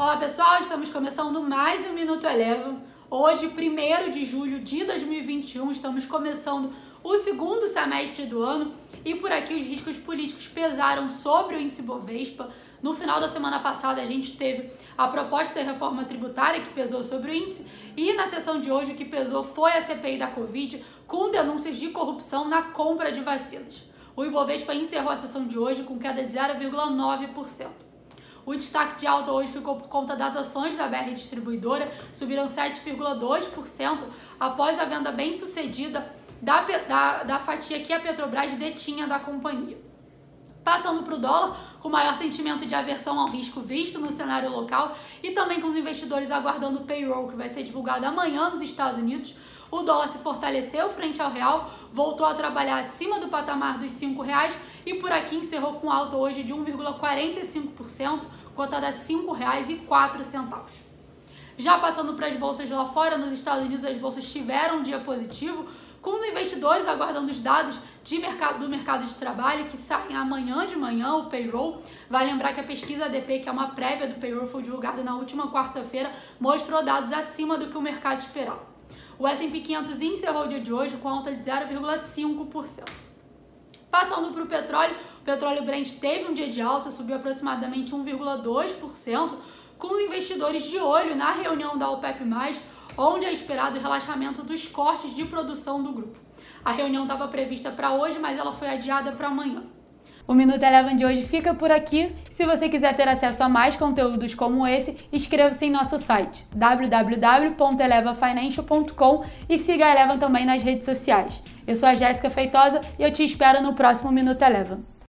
Olá pessoal, estamos começando mais um Minuto Eleva. Hoje, 1 de julho de 2021, estamos começando o segundo semestre do ano e por aqui os riscos políticos pesaram sobre o índice Bovespa. No final da semana passada, a gente teve a proposta da reforma tributária que pesou sobre o índice e na sessão de hoje o que pesou foi a CPI da Covid com denúncias de corrupção na compra de vacinas. O Ibovespa encerrou a sessão de hoje com queda de 0,9%. O destaque de alta hoje ficou por conta das ações da BR Distribuidora, subiram 7,2% após a venda bem sucedida da, da, da fatia que a Petrobras detinha da companhia. Passando para o dólar, com maior sentimento de aversão ao risco visto no cenário local e também com os investidores aguardando o payroll que vai ser divulgado amanhã nos Estados Unidos, o dólar se fortaleceu frente ao real, voltou a trabalhar acima do patamar dos R$ reais e por aqui encerrou com alta hoje de 1,45%, cotada a R$ 5,04. Já passando para as bolsas lá fora, nos Estados Unidos as bolsas tiveram um dia positivo, com os investidores aguardando os dados de mercado, do mercado de trabalho que saem amanhã de manhã, o payroll. Vai lembrar que a pesquisa ADP, que é uma prévia do payroll, foi divulgada na última quarta-feira, mostrou dados acima do que o mercado esperava. O S&P 500 encerrou o dia de hoje com alta de 0,5%. Passando para o petróleo, o petróleo Brent teve um dia de alta, subiu aproximadamente 1,2%, com os investidores de olho na reunião da OPEP+, onde é esperado o relaxamento dos cortes de produção do grupo. A reunião estava prevista para hoje, mas ela foi adiada para amanhã. O Minuto Eleven de hoje fica por aqui. Se você quiser ter acesso a mais conteúdos como esse, inscreva-se em nosso site www.elevafinancial.com e siga a Eleven também nas redes sociais. Eu sou a Jéssica Feitosa e eu te espero no próximo Minuto Eleven.